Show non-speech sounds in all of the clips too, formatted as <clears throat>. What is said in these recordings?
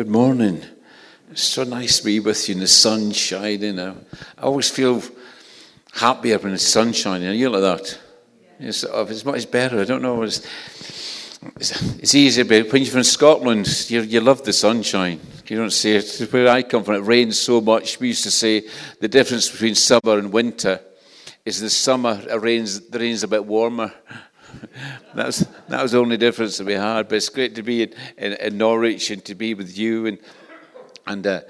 Good morning. It's so nice to be with you in the sun shining. I, I always feel happier when the sun's shining. Are you like that? It's, uh, it's much better. I don't know. It's, it's, it's easy, but when you're from Scotland, you, you love the sunshine. You don't see it. Where I come from, it rains so much. We used to say the difference between summer and winter is the summer it rains, the rain's a bit warmer. <laughs> that, was, that was the only difference that we had. But it's great to be in, in, in Norwich and to be with you. And, and uh,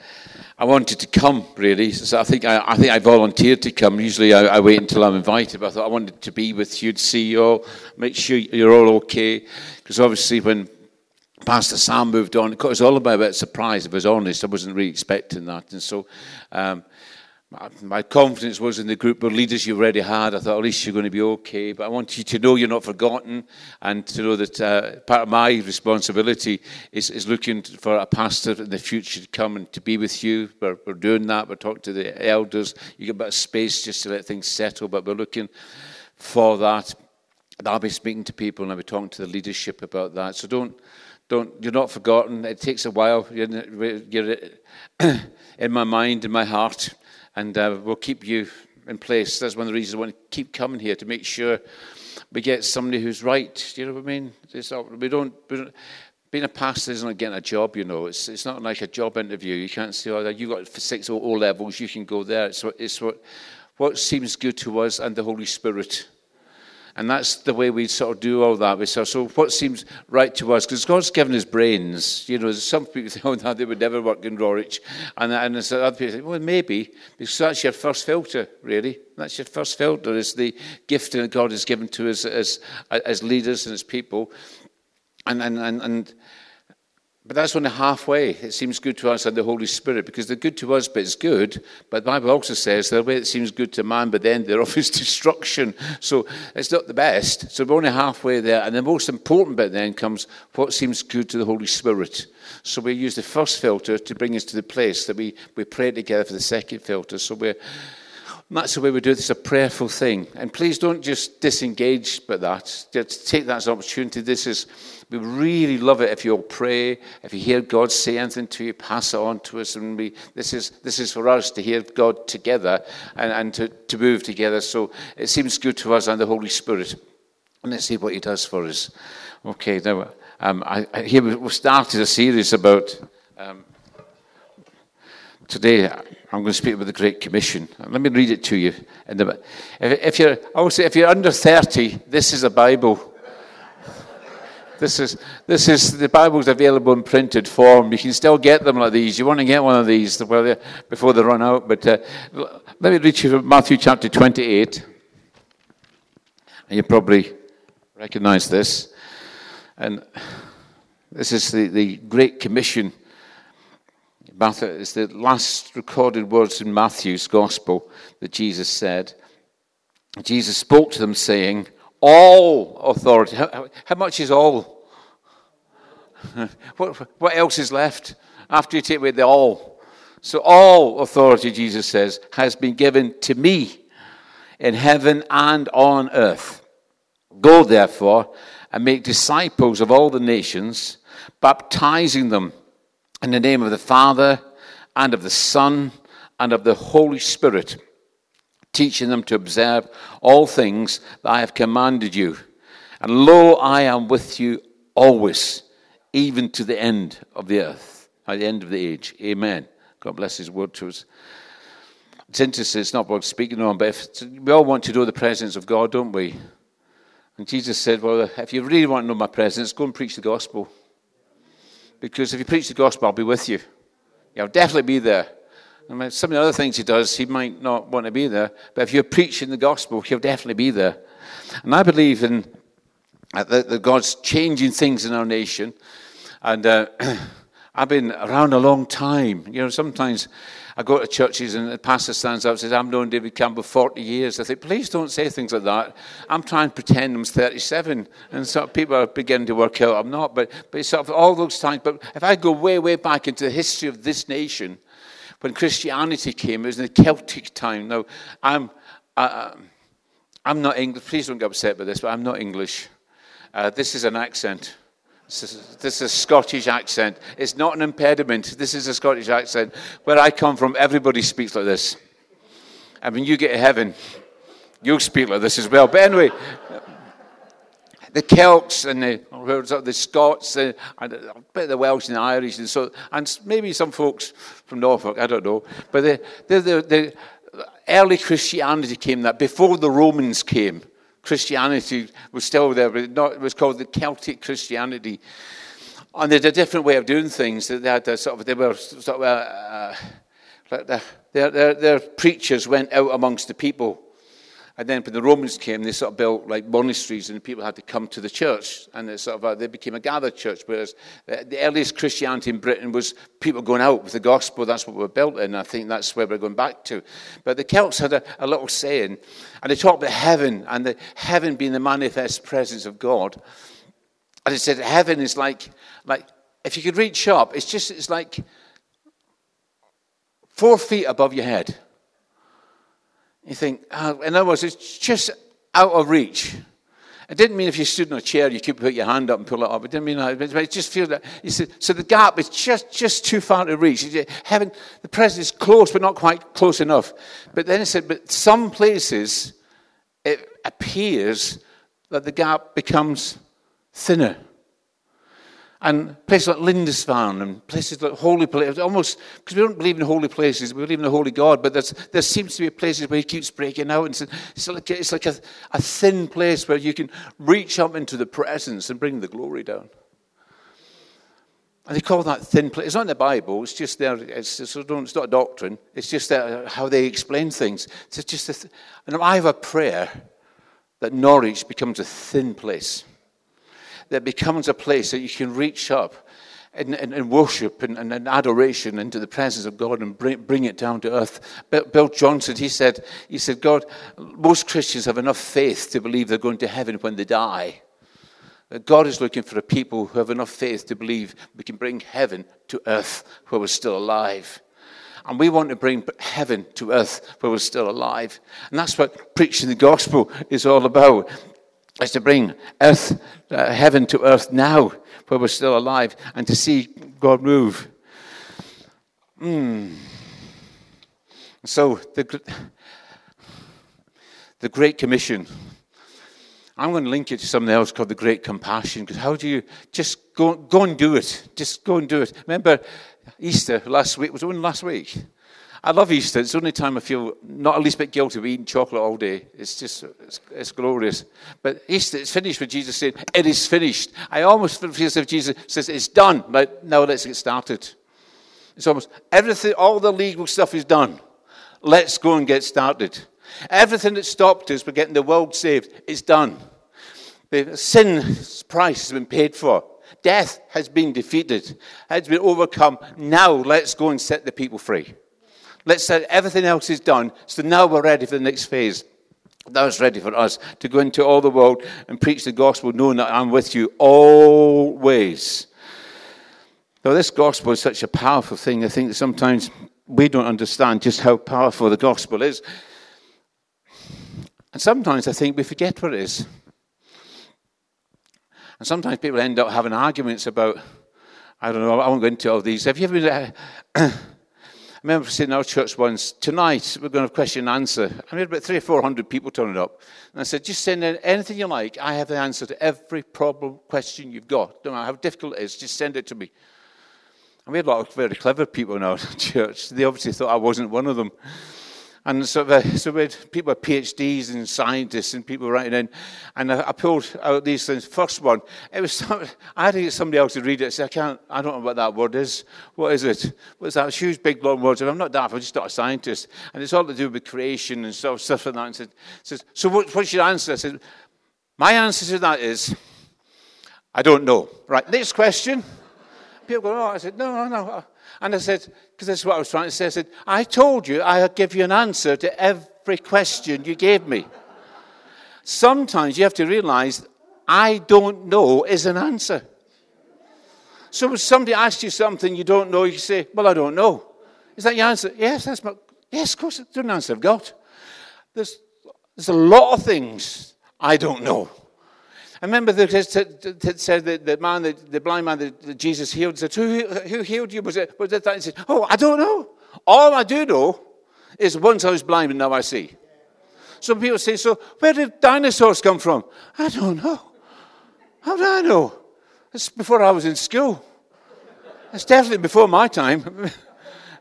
I wanted to come, really. So I think I, I think I volunteered to come. Usually I, I, wait until I'm invited, but I thought I wanted to be with you, to see you all, make sure you're all okay. Because obviously when Pastor Sam moved on, it was all about a surprise, if I was honest. I wasn't really expecting that. And so um, my confidence was in the group of leaders you already had. I thought at least you're going to be okay. But I want you to know you're not forgotten and to know that uh, part of my responsibility is, is looking for a pastor in the future to come and to be with you. We're, we're doing that. We're talking to the elders. You get a bit of space just to let things settle, but we're looking for that. And I'll be speaking to people and I'll be talking to the leadership about that. So don't, don't, you're not forgotten. It takes a while. You're, you're <clears throat> in my mind, in my heart and uh, we'll keep you in place. That's one of the reasons I want to keep coming here to make sure we get somebody who's right. You know what I mean? Not, we, don't, we don't. Being a pastor isn't getting a job, you know. It's, it's not like a job interview. You can't say, oh, you've got six six O levels, you can go there. It's, it's what, what seems good to us and the Holy Spirit. And that's the way we sort of do all that. We sort of, so what seems right to us, because God's given us brains. You know, some people <laughs> think, oh, no, they would never work in Norwich. And, and other people think, well, maybe, because that's your first filter, really. That's your first filter, is the gift that God has given to us as, as leaders and as people. And, and, and, and but that's only halfway. It seems good to us and the Holy Spirit because they're good to us but it's good, but the Bible also says the way it seems good to man, but then there <laughs> is destruction. So it's not the best. So we're only halfway there. And the most important bit then comes what seems good to the Holy Spirit. So we use the first filter to bring us to the place that we, we pray together for the second filter. So we're that's the way we do it. It's a prayerful thing. And please don't just disengage with that. Just take that as an opportunity. This is we really love it if you'll pray, if you hear God say anything to you, pass it on to us. And we, this, is, this is for us to hear God together and, and to, to move together. So it seems good to us and the Holy Spirit. And let's see what He does for us. Okay, now, um, I, I, here we started a series about. Um, today, I'm going to speak about the Great Commission. Let me read it to you. If, if you're, I say, if you're under 30, this is a Bible this is, this is the Bible's available in printed form. You can still get them like these. You want to get one of these before they run out. But uh, let me read you from Matthew chapter 28. And you probably recognize this. And this is the, the Great Commission. It's the last recorded words in Matthew's Gospel that Jesus said. Jesus spoke to them, saying, all authority. How, how much is all? <laughs> what, what else is left after you take away the all? So, all authority, Jesus says, has been given to me in heaven and on earth. Go, therefore, and make disciples of all the nations, baptizing them in the name of the Father and of the Son and of the Holy Spirit teaching them to observe all things that I have commanded you. And lo, I am with you always, even to the end of the earth, at the end of the age. Amen. God bless His word to us. It's interesting, it's not I'm speaking on, but if, we all want to know the presence of God, don't we? And Jesus said, Well, if you really want to know my presence, go and preach the gospel. Because if you preach the gospel, I'll be with you. I'll definitely be there. Mean, some of the other things he does, he might not want to be there. But if you're preaching the gospel, he'll definitely be there. And I believe in uh, that, that God's changing things in our nation. And uh, <clears throat> I've been around a long time. You know, sometimes I go to churches and the pastor stands up and says, I've known David Campbell 40 years. I think, please don't say things like that. I'm trying to pretend I'm 37. And so people are beginning to work out I'm not. But, but sort of all those times. But if I go way, way back into the history of this nation, when Christianity came, it was in the Celtic time. Now, I'm, uh, I'm not English. Please don't get upset by this, but I'm not English. Uh, this is an accent. This is, a Scottish accent. It's not an impediment. This is a Scottish accent. Where I come from, everybody speaks like this. I mean, you get to heaven, you'll speak like this as well. But anyway, the Celts and the, the Scots and a bit of the Welsh and the Irish and so and maybe some folks from Norfolk, I don't know. But the, the, the, the early Christianity came that before the Romans came. Christianity was still there, but not, it was called the Celtic Christianity. And they had a different way of doing things. They had a sort of, they were sort of, uh, uh, their, their, their preachers went out amongst the people and then when the Romans came, they sort of built like monasteries and people had to come to the church. And sort of, uh, they became a gathered church. Whereas the, the, earliest Christianity in Britain was people going out with the gospel. That's what we're built in. I think that's where we're going back to. But the Celts had a, a little saying, and they talked about heaven and the heaven being the manifest presence of God. And they said heaven is like, like if you could reach up, it's just, it's like four feet above your head. You think, oh, in other words, it's just out of reach. It didn't mean if you stood in a chair, you could put your hand up and pull it up. It didn't mean that. It just feels that. Said, so the gap is just, just too far to reach. Having, the present is close, but not quite close enough. But then it said, but some places, it appears that the gap becomes thinner. And places like Lindisfarne and places like holy places, almost, because we don't believe in holy places, we believe in the holy God, but there seems to be places where he keeps breaking out. And it's like, it's like a, a thin place where you can reach up into the presence and bring the glory down. And they call that thin place. It's not in the Bible. It's just there. It's, it's, not a doctrine. It's just how they explain things. It's just th- and I have a prayer that Norwich becomes a thin place that becomes a place that you can reach up and, in, in worship and, and, adoration into the presence of God and bring, bring it down to earth. Bill Johnson, he said, he said, God, most Christians have enough faith to believe they're going to heaven when they die. God is looking for a people who have enough faith to believe we can bring heaven to earth where we're still alive. And we want to bring heaven to earth where we're still alive. And that's what preaching the gospel is all about is to bring earth, uh, heaven to earth now, where we're still alive, and to see God move. Mm. So, the, the Great Commission. I'm going to link it to something else called the Great Compassion, because how do you just go, go and do it? Just go and do it. Remember Easter last week? Was it only last week? I love Easter. It's the only time I feel not at least bit guilty of eating chocolate all day. It's just, it's, it's, glorious. But Easter, it's finished with Jesus saying, It is finished. I almost feel as if Jesus says, It's done. But now let's get started. It's almost everything, all the legal stuff is done. Let's go and get started. Everything that stopped us from getting the world saved is done. The sin's price has been paid for. Death has been defeated, has been overcome. Now let's go and set the people free. Let's say everything else is done. So now we're ready for the next phase. Now it's ready for us to go into all the world and preach the gospel, knowing that I'm with you always. Now, this gospel is such a powerful thing. I think that sometimes we don't understand just how powerful the gospel is. And sometimes I think we forget what it is. And sometimes people end up having arguments about, I don't know, I won't go into all these. Have you ever been. Uh, <clears throat> I remember saying in our church once, tonight we're going to have question and answer. I had about three or four hundred people turning up. And I said, just send in anything you like. I have the answer to every problem, question you've got. No matter how difficult it is, just send it to me. And we had a lot of very clever people in our <laughs> church. They obviously thought I wasn't one of them. And so, uh, so we had people with PhDs and scientists and people writing in. And I, I pulled out these things. First one, it was I had to get somebody else to read it. I I can't, I don't know what that word is. What is it? What's that? Huge, big, long words. I'm not daft, I'm just not a scientist. And it's all to do with creation and stuff, stuff like that. And said, says, so what, what's your answer? I said, my answer to that is, I don't know. Right, next question. People go, oh, I said, no, no, no. And I said, because that's what I was trying to say, I said, I told you I'd give you an answer to every question you gave me. Sometimes you have to realize I don't know is an answer. So when somebody asks you something you don't know, you say, Well, I don't know. Is that your answer? Yes, that's my yes, of course, it's an answer I've got. There's there's a lot of things I don't know. I remember that it said that the man, the, blind man that Jesus healed, said, who, who healed you? Was it, was it that? He said, oh, I don't know. All I do know is once I was blind and now I see. Some people say, so where did dinosaurs come from? I don't know. How do I know? It's before I was in school. It's definitely before my time. <laughs>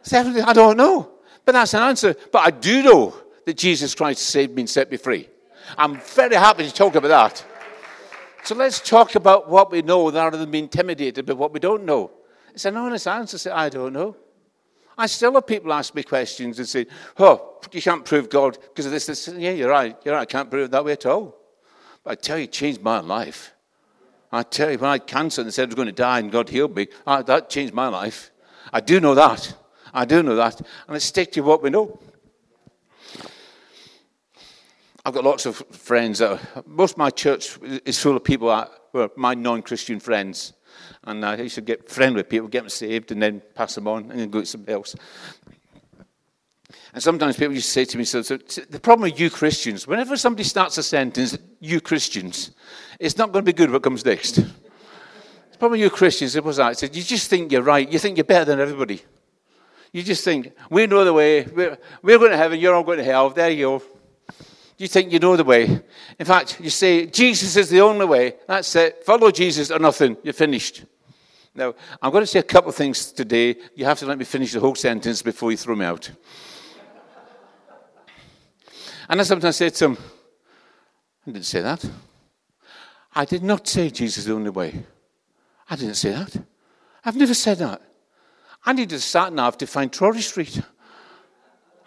It's definitely, I don't know. But that's an answer. But I do know that Jesus Christ saved me and set me free. I'm very happy to talk about that. So let's talk about what we know rather than be intimidated by what we don't know. It's an honest answer. Say, I don't know. I still have people ask me questions and say, Oh, you can't prove God because of this, this. Yeah, you're right. You're right. I can't prove it that way at all. But I tell you, it changed my life. I tell you, when I had cancer and they said I was going to die and God healed me, I, that changed my life. I do know that. I do know that. And let's stick to what we know. I've got lots of friends. most of my church is full of people who are my non Christian friends. And I used to get friendly with people, get them saved, and then pass them on, and then go to somebody else. And sometimes people used to say to me, so, so the problem with you Christians, whenever somebody starts a sentence, you Christians, it's not going to be good what comes next. The problem with you Christians, it was that. I said, you just think you're right. You think you're better than everybody. You just think, we know the way. We're, we're going to heaven, you're all going to hell. There you go. You think you know the way. In fact, you say, Jesus is the only way. That's it. Follow Jesus or nothing. You're finished. Now, I'm going to say a couple of things today. You have to let me finish the whole sentence before you throw me out. And I sometimes say to them, I didn't say that. I did not say Jesus is the only way. I didn't say that. I've never said that. I needed a sat nav to find Trory Street.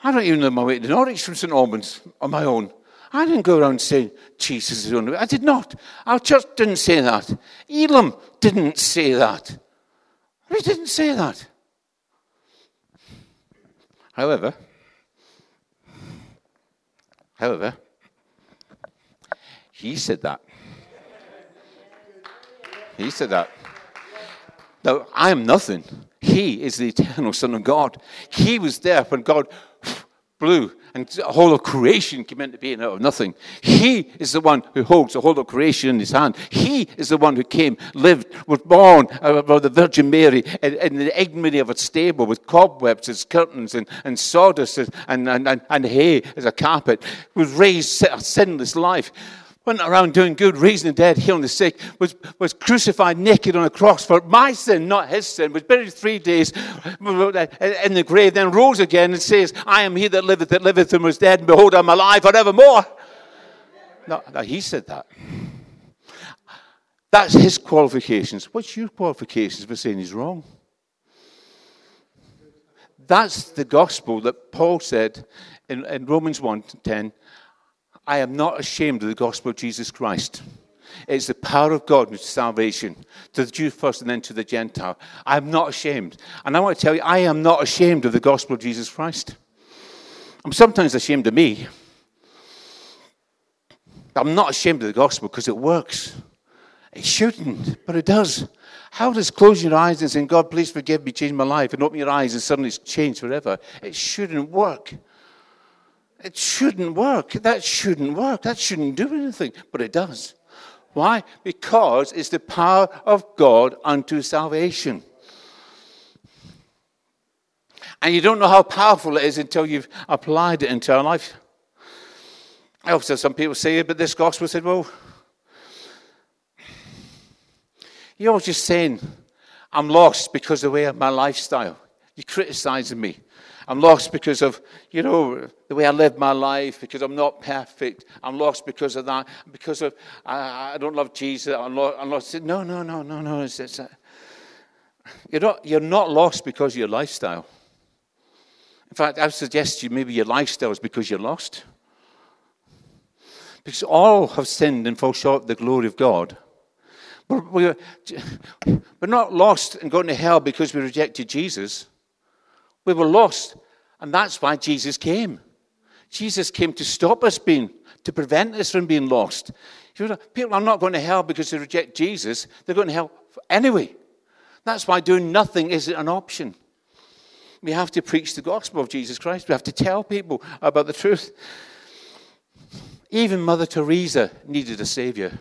I don't even know my way to Norwich from St Albans on my own. I didn't go around saying Jesus is the only way. I did not. Our church didn't say that. Elim didn't say that. We didn't say that. However, however, he said that. He said that. Now, I am nothing. He is the eternal Son of God. He was there when God blew and the whole of creation came into being out of nothing. He is the one who holds the whole of creation in his hand. He is the one who came, lived, was born uh, of the Virgin Mary in, in the ignominy of a stable with cobwebs as curtains and, and sawdust and, and, and, and hay as a carpet, was raised a sinless life went around doing good, raising the dead, healing the sick, was, was crucified naked on a cross for my sin, not his sin, was buried three days in the grave, then rose again and says, I am he that liveth, that liveth and was dead, and behold, I'm alive forevermore. No, no, he said that. That's his qualifications. What's your qualifications for saying he's wrong? That's the gospel that Paul said in, in Romans 1 10 I am not ashamed of the gospel of Jesus Christ. It's the power of God to salvation, to the Jew first and then to the Gentile. I am not ashamed. And I want to tell you, I am not ashamed of the gospel of Jesus Christ. I'm sometimes ashamed of me. I'm not ashamed of the gospel because it works. It shouldn't, but it does. How does closing your eyes and saying, God, please forgive me, change my life, and open your eyes and suddenly it's changed forever? It shouldn't work. It shouldn't work. That shouldn't work. That shouldn't do anything. But it does. Why? Because it's the power of God unto salvation. And you don't know how powerful it is until you've applied it into our life. I also some people say, but this gospel said, well, you're just saying I'm lost because of the way of my lifestyle. You're criticizing me. I'm lost because of, you know, the way I live my life, because I'm not perfect. I'm lost because of that, because of, I, I don't love Jesus. I'm lost. I'm lost. No, no, no, no, no. It's, it's a, you're, not, you're not lost because of your lifestyle. In fact, I would suggest to you maybe your lifestyle is because you're lost. Because all have sinned and fall short of the glory of God. We're, we're, we're not lost and going to hell because we rejected Jesus. We were lost. And that's why Jesus came. Jesus came to stop us being, to prevent us from being lost. People are not going to hell because they reject Jesus, they're going to hell anyway. That's why doing nothing isn't an option. We have to preach the gospel of Jesus Christ. We have to tell people about the truth. Even Mother Teresa needed a savior.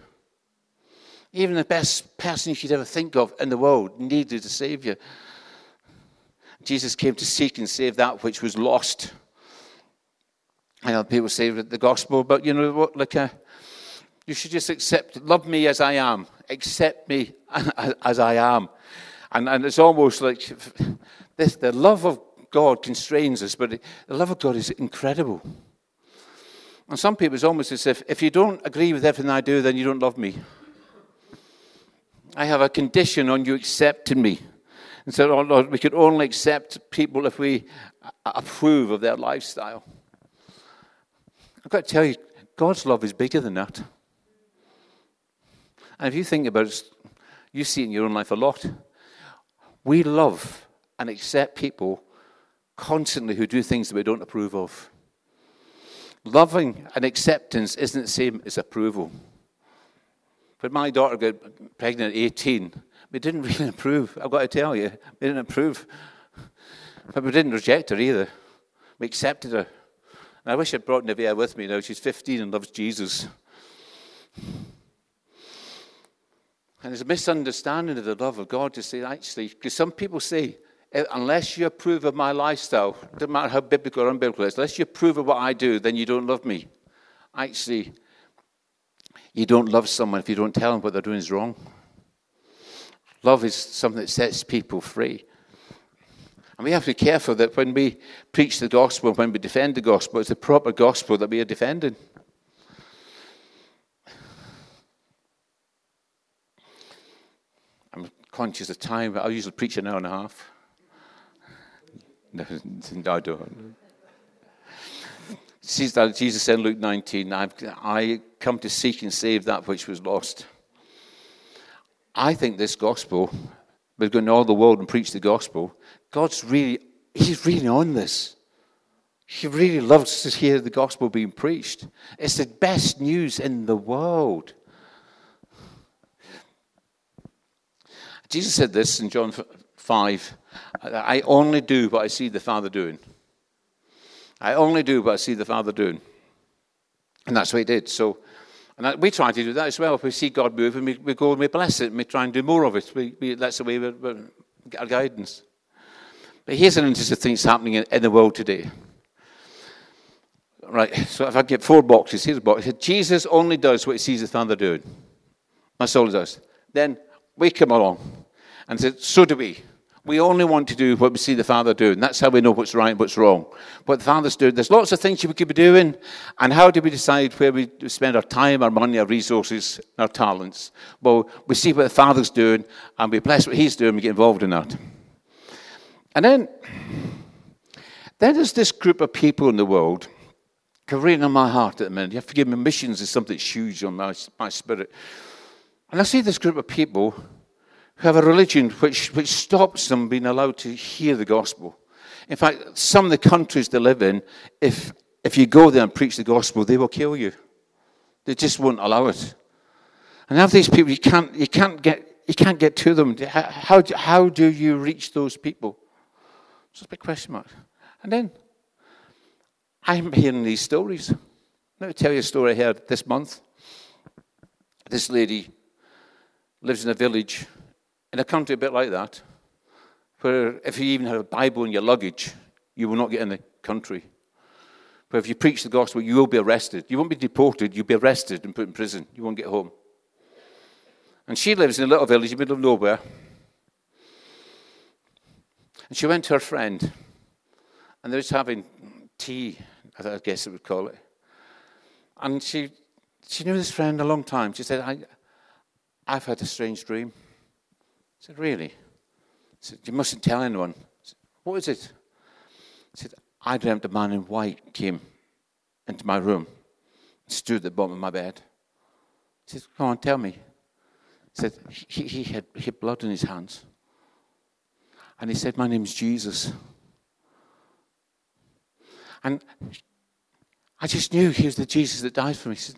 Even the best person you could ever think of in the world needed a Savior. Jesus came to seek and save that which was lost. I know people say the gospel, but you know what? Like, a, uh, you should just accept, love me as I am, accept me <laughs> as I am. And, and it's almost like this, the love of God constrains us, but the love of God is incredible. And some people, it's almost as if if you don't agree with everything I do, then you don't love me. I have a condition on you accepting me. And so, oh Lord, we can only accept people if we approve of their lifestyle. I've got to tell you, God's love is bigger than that. And if you think about it, you see in your own life a lot. We love and accept people constantly who do things that we don't approve of. Loving and acceptance isn't the same as approval. When my daughter got pregnant at 18, we didn't <laughs> really approve. I've got to tell you, we didn't approve. But we didn't reject her either. We accepted her. And I wish I'd brought Nivea with me now. She's 15 and loves Jesus. And there's a misunderstanding of the love of God to say, actually, because some people say, eh, unless you approve of my lifestyle, doesn't matter how biblical or unbiblical it is, unless you approve of what I do, then you don't love me. Actually, you don't love someone if you don't tell them what they're doing is wrong. Love is something that sets people free. And we have to be careful that when we preach the gospel, when we defend the gospel, it's the proper gospel that we are defending. I'm conscious of time, but I usually preach an hour and a half. No, <laughs> I don't. Jesus said in Luke 19, I've, I come to seek and save that which was lost. I think this gospel, we're going to all the world and preach the gospel. God's really, He's really on this. He really loves to hear the gospel being preached. It's the best news in the world. Jesus said this in John 5 I only do what I see the Father doing. I only do what I see the Father doing. And that's what he did. So, and we try to do that as well. If we see God moving, we, we go and we bless it and we try and do more of it. We, we, that's the way we, get our guidance. But here's an interesting thing that's happening in, in, the world today. Right, so if I get four boxes, here's a box. Jesus only does what he sees the Father doing. All he does. Then we come along and say, so do we. We only want to do what we see the Father doing. That's how we know what's right and what's wrong. What the Father's doing. There's lots of things we could be doing. And how do we decide where we spend our time, our money, our resources, our talents? Well, we see what the Father's doing and we bless what He's doing. We get involved in that. And then, then there's this group of people in the world covering on my heart at the minute. You have to give me. Missions is something that's huge on my, my spirit. And I see this group of people who have a religion which, which stops them being allowed to hear the gospel. In fact, some of the countries they live in, if, if you go there and preach the gospel, they will kill you. They just won't allow it. And have these people, you can't, you can't, get, you can't get to them. How, how do you reach those people? It's a big question mark. And then I'm hearing these stories. Let me tell you a story I heard this month. This lady lives in a village in a country a bit like that, where if you even have a Bible in your luggage, you will not get in the country. But if you preach the gospel, you will be arrested. You won't be deported, you'll be arrested and put in prison. You won't get home. And she lives in a little village in the middle of nowhere. And she went to her friend, and they were having tea, I guess it would call it. And she, she knew this friend a long time. She said, I, I've had a strange dream. Said, Really? Said, You mustn't tell anyone. Said, What is it? He said, I dreamt a man in white came into my room stood at the bottom of my bed. He said, Come on, tell me. He said, He, he, had, he had blood in his hands. And he said, My name's Jesus. And I just knew he was the Jesus that died for me. Said,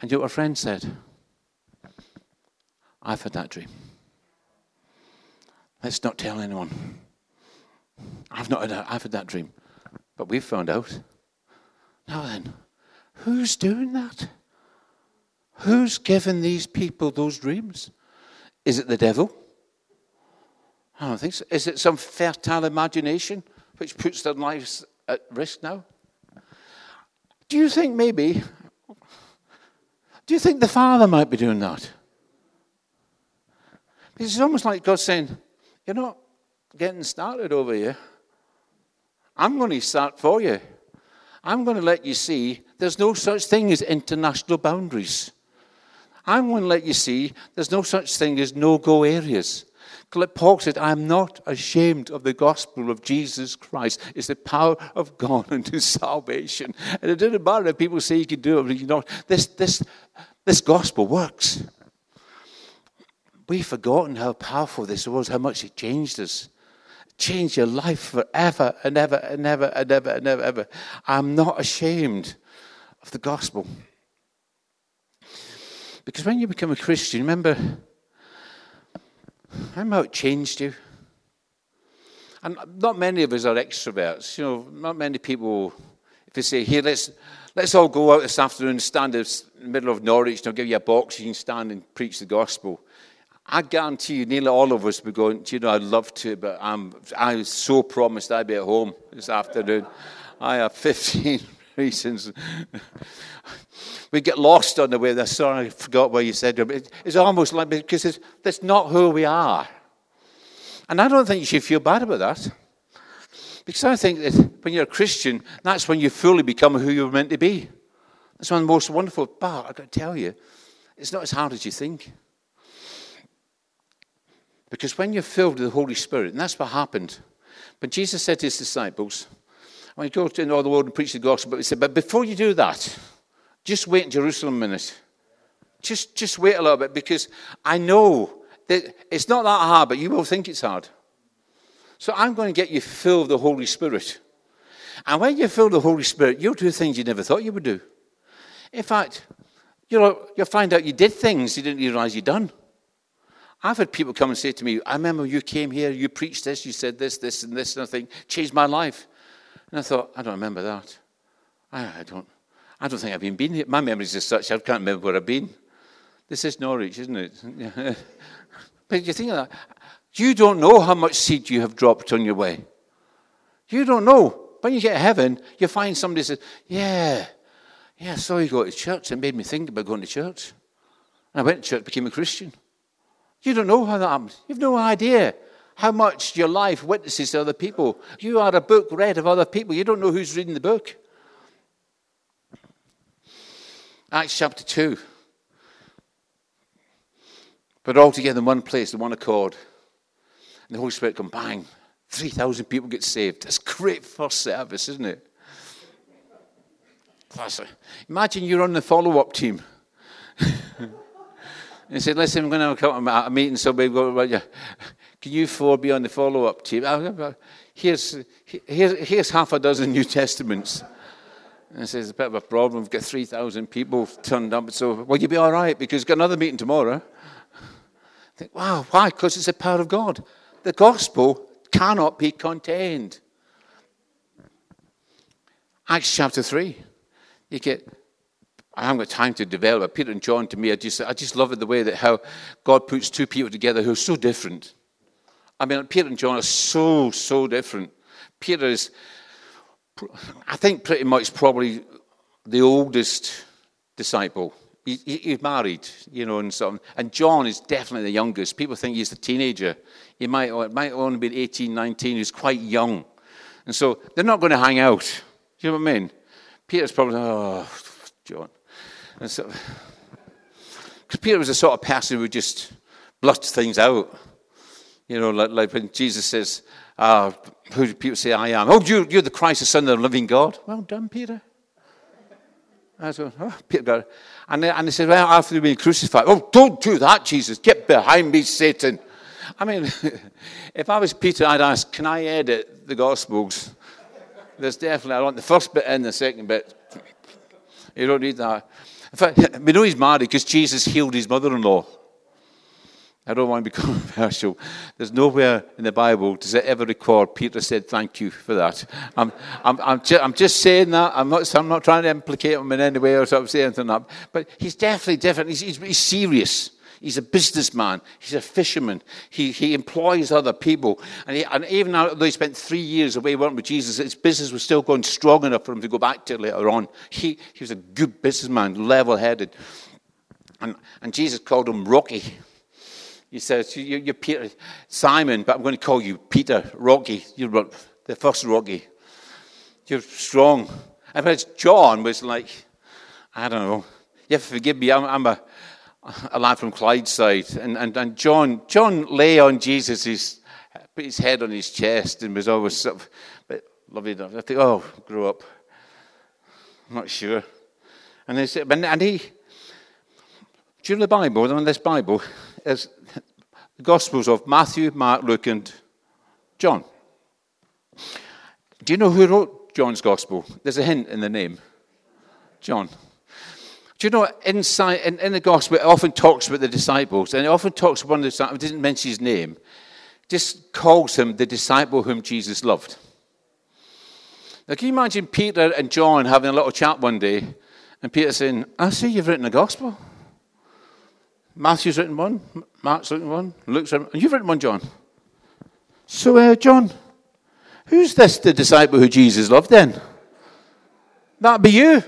and you know what her friend said? I've had that dream. Let's not tell anyone. I've not had I've had that dream. But we've found out. Now then, who's doing that? Who's given these people those dreams? Is it the devil? I don't think so. Is it some fertile imagination which puts their lives at risk now? Do you think maybe, do you think the Father might be doing that? Because It's almost like God saying, You're not getting started over here. I'm going to start for you. I'm going to let you see there's no such thing as international boundaries. I'm going to let you see there's no such thing as no go areas. Paul said, I'm not ashamed of the gospel of Jesus Christ. It's the power of God <laughs> unto salvation. And it doesn't matter if people say you can do it, but you know, this, this, this gospel works. We've forgotten how powerful this was, how much it changed us. Changed your life forever and ever and ever and ever and ever, ever. I'm not ashamed of the gospel. Because when you become a Christian, remember, how it changed you? And not many of us are extroverts. You know, not many people, if they say, here, let's, let's all go out this afternoon stand in the middle of Norwich, and I'll give you a box, you can stand and preach the gospel. I guarantee you, nearly all of us would go, you know, I'd love to, but I'm, I so promised I'd be at home this afternoon. I have 15 <laughs> reasons. we get lost on the way. There. Sorry, I forgot what you said. It's almost like because it's, that's not who we are. And I don't think you should feel bad about that. Because I think that when you're a Christian, that's when you fully become who you're meant to be. That's one of the most wonderful. But I've got to tell you, it's not as hard as you think. Because when you're filled with the Holy Spirit, and that's what happened. But Jesus said to his disciples, when you go to all the world and preach the gospel, but he said, but before you do that, just wait in Jerusalem a minute. Just, just wait a little bit because I know that it's not that hard, but you will think it's hard. So I'm going to get you filled with the Holy Spirit. And when you're filled with the Holy Spirit, you'll do things you never thought you would do. In fact, you know, you'll find out you did things you didn't realize you'd done. I've had people come and say to me, I remember you came here, you preached this, you said this, this, and this, and I think, changed my life. And I thought, I don't remember that. I, I don't. I don't think I've even been here. My memories are such, I can't remember where I've been. This is Norwich, isn't it? <laughs> but you think of that. You don't know how much seed you have dropped on your way. You don't know. When you get to heaven, you find somebody says, Yeah, yeah, I saw you go to church. It made me think about going to church. And I went to church, became a Christian. You don't know how that happens. You've no idea how much your life witnesses to other people. You are a book read of other people. You don't know who's reading the book. Acts chapter 2. But all together in one place, in one accord. And the Holy Spirit come bang. 3,000 people get saved. That's great first service, isn't it? Imagine you're on the follow up team. <laughs> and said, Listen, I'm going to come to a meeting, so we go, can you four be on the follow up team? Here's, here's, here's half a dozen New Testaments. And says, a bit of a problem. We've got 3,000 people turned up. So, will you'll be all right? Because we've got another meeting tomorrow. I think, wow, why? Because it's the power of God. The gospel cannot be contained. Acts chapter 3. You get, I haven't got time to develop. Peter and John, to me, I just, I just love it the way that how God puts two people together who are so different. I mean, Peter and John are so, so different. Peter is I think pretty much probably the oldest disciple. He, he, he's married, you know, and so And John is definitely the youngest. People think he's a teenager. He might, might only be 18, 19. He's quite young. And so they're not going to hang out. Do you know what I mean? Peter's probably, oh, John. And so, because Peter was the sort of person who would just blurt things out. You know, like, like when Jesus says, uh, who do people say I am? Oh, you, you're the Christ, the Son of the living God. Well done, Peter. I said, oh, Peter got it. And they, and they said, well, after being crucified, oh, don't do that, Jesus. Get behind me, Satan. I mean, <laughs> if I was Peter, I'd ask, can I edit the Gospels? There's definitely, I want the first bit and the second bit. You don't need that. In fact, <laughs> we know he's married because Jesus healed his mother in law. I don't want to be controversial. There's nowhere in the Bible does it ever record Peter said thank you for that. I'm, I'm, I'm, ju- I'm just saying that. I'm not, I'm not trying to implicate him in any way or sort of say anything. But he's definitely different. He's, he's, he's serious. He's a businessman. He's a fisherman. He, he employs other people. And, he, and even though he spent three years away working with Jesus, his business was still going strong enough for him to go back to later on. He, he was a good businessman, level headed. And, and Jesus called him Rocky. He says, You're Peter, Simon, but I'm going to call you Peter, Rocky. You're the first Rocky. You're strong. And whereas John was like, I don't know, you have to forgive me, I'm, I'm a, a lad from Clydeside. And, and, and John, John lay on Jesus, his, put his head on his chest and was always sort of, but lovely enough. I think, oh, grow up. I'm not sure. And, they said, and he, know the Bible? In this Bible, is the Gospels of Matthew, Mark, Luke, and John. Do you know who wrote John's Gospel? There's a hint in the name John. Do you know in, in the Gospel it often talks about the disciples, and it often talks about one of the disciples, doesn't mention his name, just calls him the disciple whom Jesus loved. Now, can you imagine Peter and John having a little chat one day, and Peter saying, I see you've written a gospel. Matthew's written one, Mark's written one, Luke's written one, and you've written one, John. So, uh, John, who's this the disciple who Jesus loved then? That'd be you.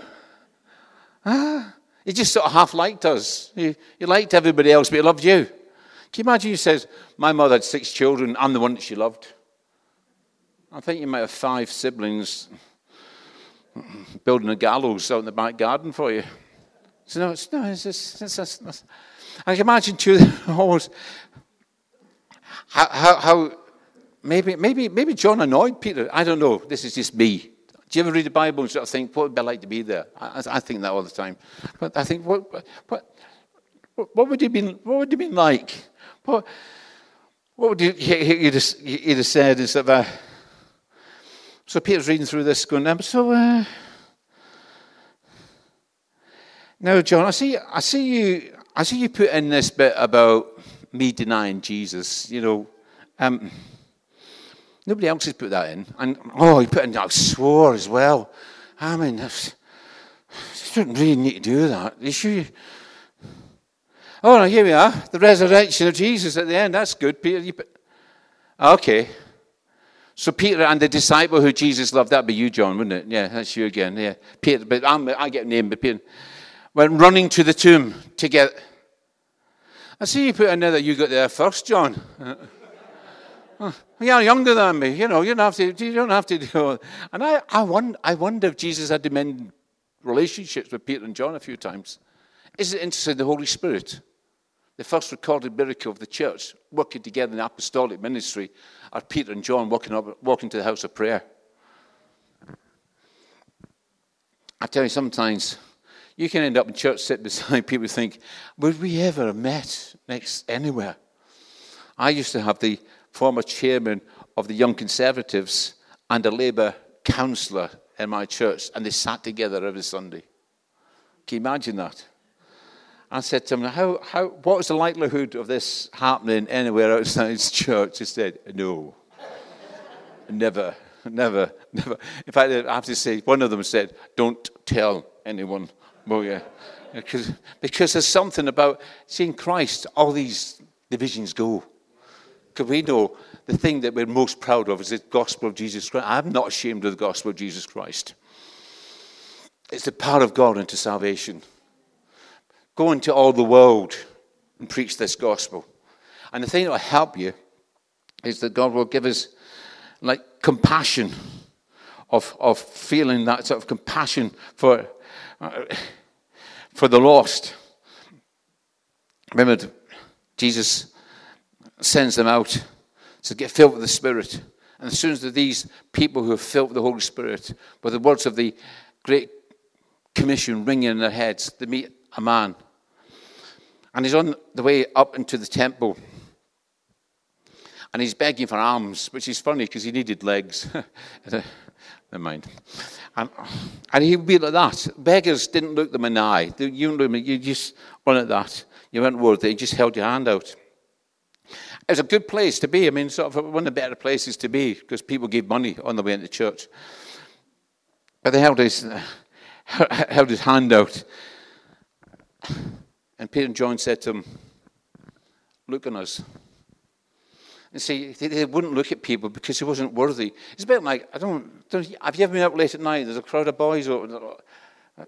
Ah, he just sort of half liked us. He, he liked everybody else, but he loved you. Can you imagine he says, My mother had six children, I'm the one that she loved. I think you might have five siblings building a gallows out in the back garden for you. So, no, it's, no, it's, just, it's, it's, it's I can imagine too, almost <laughs> how, how, how, maybe, maybe, maybe John annoyed Peter. I don't know. This is just me. Do you ever read the Bible and sort of think, what would it be like to be there? I, I think that all the time. But I think, what, what, what would you been, what would he been like? What, what would you, he'd, have, he'd have said is that, uh, so Peter's reading through this going, um, so, uh, now, John, I see, I see you, I see you put in this bit about me denying Jesus. You know, um, nobody else has put that in. And, oh, he put in, I swore as well. I mean, you don't really need to do that. You sure? Oh, no, here we are. The resurrection of Jesus at the end. That's good, Peter. You put, okay. So Peter and the disciple who Jesus loved, that'd be you, John, wouldn't it? Yeah, that's you again. Yeah, Peter. But I'm, I get a name, but Peter went running to the tomb to get. I see you put another. you got there first, John. Uh, Uh, you're younger than me, you know. You don't have to. You don't have to do. And I, I wonder, I wonder if Jesus had to mend relationships with Peter and John a few times. Is it interesting? The Holy Spirit, the first recorded miracle of the church, working together in apostolic ministry, are Peter and John walking up, walking to the house of prayer. I tell you, sometimes you can end up in church, sit beside <laughs> people think, would we ever have met next anywhere? I used to have the former chairman of the Young Conservatives and a Labour councillor in my church, and they sat together every Sunday. Can you imagine that? I said to him, how, how, what was the likelihood of this happening anywhere outside his church? He said, no, never, never, never. In fact, I have to say, one of them said, don't tell anyone well, yeah. Because, because there's something about seeing Christ, all these divisions go. Because we know the thing that we're most proud of is the gospel of Jesus Christ. I'm not ashamed of the gospel of Jesus Christ. It's the power of God into salvation. Go into all the world and preach this gospel. And the thing that will help you is that God will give us like compassion of, of feeling that sort of compassion for uh, for the lost. Remember, Jesus sends them out to get filled with the Spirit. And as soon as these people who are filled with the Holy Spirit, with the words of the Great Commission ringing in their heads, they meet a man. And he's on the way up into the temple. And he's begging for alms, which is funny because he needed legs. <laughs> Never mind. And, and he would be like that. Beggars didn't look them in the eye. You, you just went at that. You weren't worthy. You just held your hand out. It was a good place to be. I mean, sort of one of the better places to be because people gave money on the way into church. But they held his, held <laughs> his hand out. And Peter and John said to him, Look on us. And see, they wouldn't look at people because he wasn't worthy. It's a bit like, I don't, don't have you ever been out late at night? There's a crowd of boys. Or,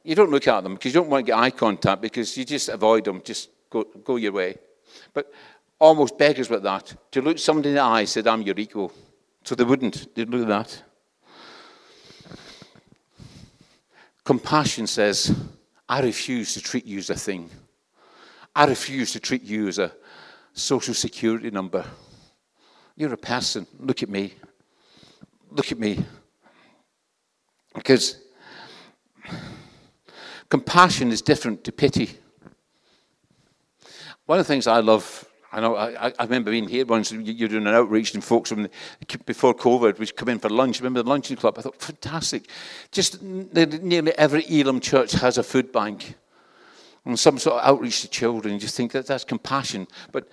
you don't look at them because you don't want to get eye contact because you just avoid them. Just go, go your way. But almost beggars with that. To look somebody in the eye said, I'm your equal. So they wouldn't. They'd look at that. Compassion says, I refuse to treat you as a thing. I refuse to treat you as a social security number. You're a person. Look at me. Look at me. Because compassion is different to pity. One of the things I love, I know, I, I remember being here once, you're doing an outreach, and folks from the, before COVID would come in for lunch. Remember the luncheon club? I thought, fantastic. Just nearly every Elim church has a food bank and some sort of outreach to children. You just think that that's compassion. But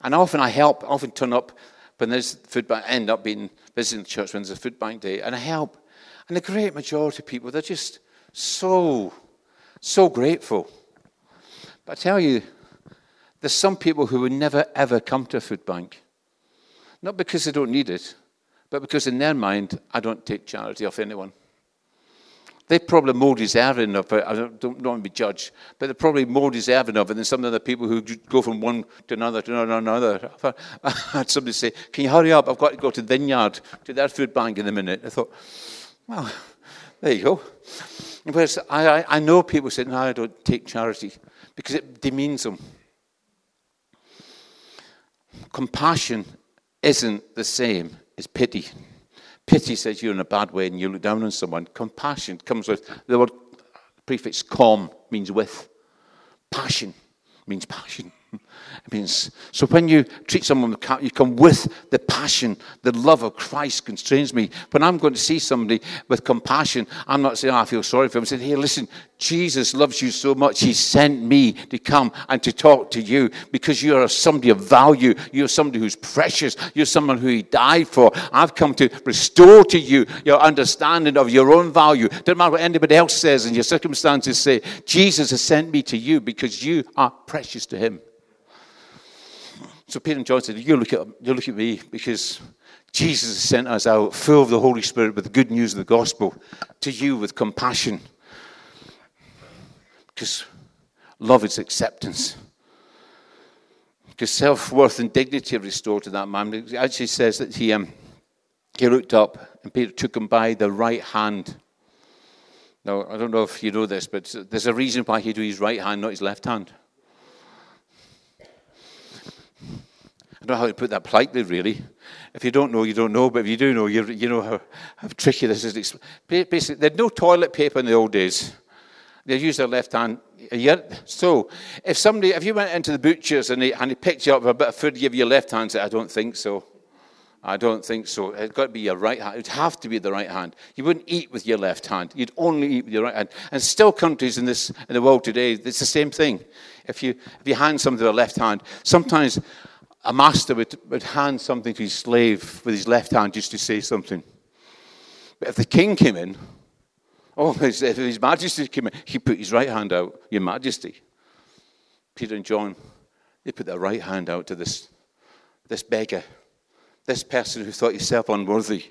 and often I help, often turn up when there's food bank, end up being visiting the church when there's a food bank day, and I help. And the great majority of people, they're just so, so grateful. But I tell you, there's some people who would never ever come to a food bank. Not because they don't need it, but because in their mind, I don't take charity off anyone. They're probably more deserving of it. I don't, want to be judged, but they're probably more deserving of it than some of the people who go from one to another to another. I had somebody say, Can you hurry up? I've got to go to the vineyard, to their food bank in a minute. I thought, Well, there you go. Whereas I, I know people say, No, I don't take charity because it demeans them. Compassion isn't the same as pity. Pity says you're in a bad way and you look down on someone. Compassion comes with the word prefix com means with. Passion means passion. It means so when you treat someone with you come with the passion, the love of Christ constrains me. When I'm going to see somebody with compassion, I'm not saying oh, I feel sorry for him. I'm saying, hey, listen, Jesus loves you so much, He sent me to come and to talk to you because you are somebody of value. You're somebody who's precious. You're someone who He died for. I've come to restore to you your understanding of your own value. Doesn't matter what anybody else says and your circumstances say. Jesus has sent me to you because you are precious to Him. So Peter and John said, You look at, you look at me because Jesus sent us out full of the Holy Spirit with the good news of the gospel to you with compassion. Because love is acceptance. Because self worth and dignity are restored to that man. It actually says that he, um, he looked up and Peter took him by the right hand. Now, I don't know if you know this, but there's a reason why he do his right hand, not his left hand. I don't know how to put that politely, really. If you don't know, you don't know, but if you do know, you, you know how, how tricky this is. Basically, they had no toilet paper in the old days. They used their left hand. So, if somebody, if you went into the butcher's and he, and he picked you up with a bit of food, give you your left hand, say, I don't think so. I don't think so. It's got to be your right hand. It'd have to be the right hand. You wouldn't eat with your left hand. You'd only eat with your right hand. And still, countries in this in the world today, it's the same thing. If you if you hand something to their left hand, sometimes a master would, would hand something to his slave with his left hand just to say something. But if the king came in, oh, <laughs> if his majesty came in, he put his right hand out, your majesty. Peter and John, they put their right hand out to this, this beggar, this person who thought himself unworthy,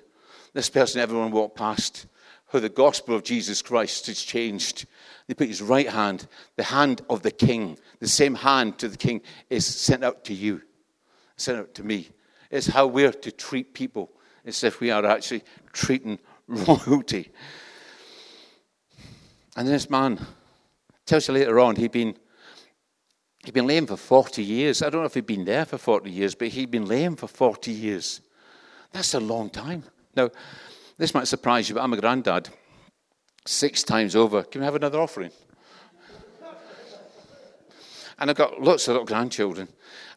this person everyone walked past, who the gospel of Jesus Christ has changed. They put his right hand, the hand of the king, the same hand to the king, is sent out to you sent out to me. It's how we're to treat people as if we are actually treating <laughs> royalty. And this man tells you later on he'd been he'd been lame for 40 years. I don't know if he'd been there for 40 years, but he'd been lame for 40 years. That's a long time. Now, this might surprise you, but I'm a granddad. Six times over. Can we have another offering? and I've got lots of little grandchildren.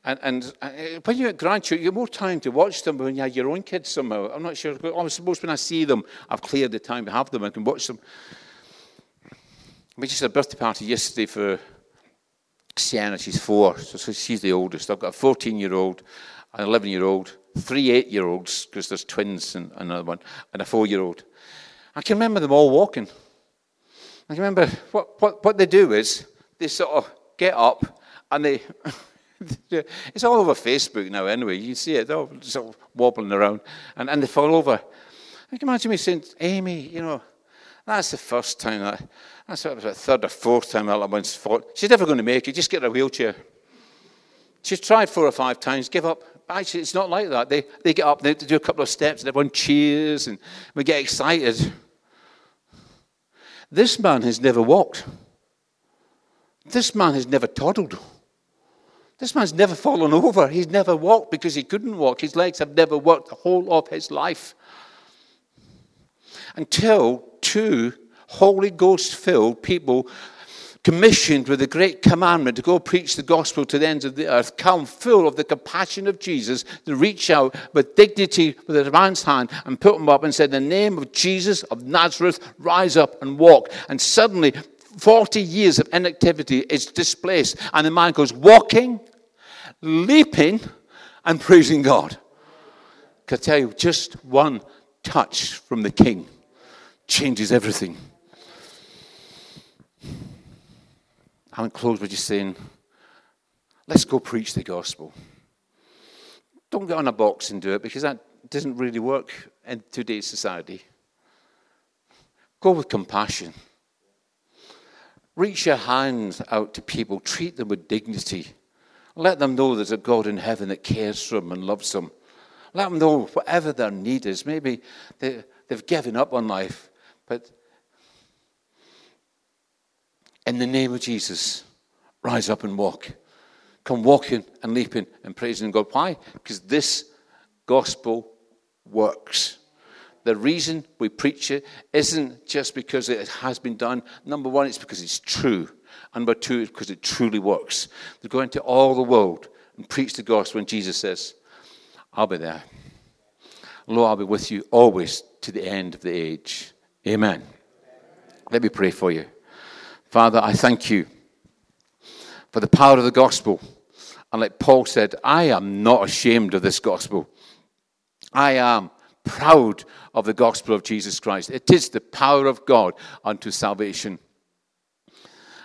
And, and uh, when you're grandchildren, you have more time to watch them when you have your own kids somehow. I'm not sure. I suppose when I see them, I've cleared the time to have them. I can watch them. We just had a birthday party yesterday for Sienna. She's four, so she's the oldest. I've got a 14 year old, an 11 year old, three eight year olds, because there's twins and another one, and a four year old. I can remember them all walking. I can remember what, what, what they do is they sort of get up and they. <laughs> <laughs> it's all over Facebook now, anyway. You see it, they're all sort of wobbling around and, and they fall over. I can imagine me saying, Amy, you know, that's the first time that, that's the third or fourth time that little one's fought. She's never going to make it. Just get her a wheelchair. She's tried four or five times, give up. Actually, it's not like that. They, they get up, they do a couple of steps, and everyone cheers, and we get excited. This man has never walked. This man has never toddled. This man's never fallen over. He's never walked because he couldn't walk. His legs have never worked the whole of his life. Until two Holy Ghost filled people commissioned with the great commandment to go preach the gospel to the ends of the earth, come full of the compassion of Jesus, to reach out with dignity with a man's hand and put him up and said, the name of Jesus of Nazareth, rise up and walk. And suddenly, 40 years of inactivity is displaced, and the man goes walking, leaping, and praising God. I tell you, just one touch from the King changes everything. I want to close by just saying, let's go preach the gospel. Don't get on a box and do it because that doesn't really work in today's society. Go with compassion. Reach your hands out to people, treat them with dignity. Let them know there's a God in heaven that cares for them and loves them. Let them know whatever their need is. Maybe they, they've given up on life, but in the name of Jesus, rise up and walk. Come walking and leaping and praising God. Why? Because this gospel works. The reason we preach it isn't just because it has been done. Number one, it's because it's true. And number two, because it truly works. To go into all the world and preach the gospel when Jesus says, I'll be there. Lord, I'll be with you always to the end of the age. Amen. Let me pray for you. Father, I thank you for the power of the gospel. And like Paul said, I am not ashamed of this gospel. I am proud of the gospel of Jesus Christ. It is the power of God unto salvation.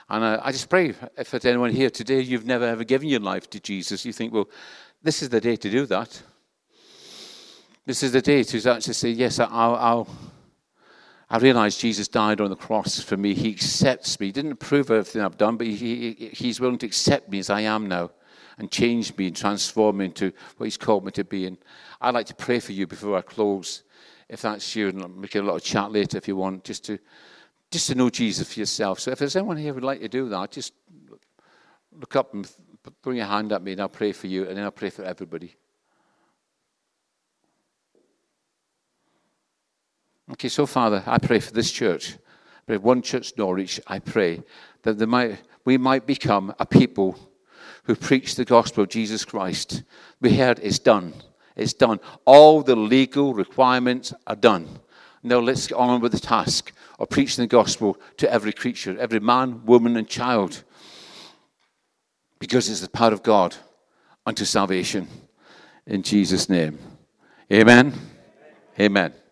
And I, I just pray if there's anyone here today, you've never ever given your life to Jesus, you think, well, this is the day to do that. This is the day to actually say, yes, I'll, I'll I realize Jesus died on the cross for me. He accepts me. He didn't approve of everything I've done, but he, he, He's willing to accept me as I am now and change me and transform me into what He's called me to be. And I'd like to pray for you before I close, if that's you, and make a little chat later if you want, just to just to know Jesus for yourself. So if there's anyone here who would like to do that, just look up and bring your hand at me, and I'll pray for you, and then I'll pray for everybody. Okay, so Father, I pray for this church. Pray one church Norwich, I pray that might, we might become a people who preach the gospel of Jesus Christ. We heard it's done. It's done. All the legal requirements are done. Now let's get on with the task of preaching the gospel to every creature, every man, woman, and child. Because it's the power of God unto salvation. In Jesus' name. Amen. Amen. Amen.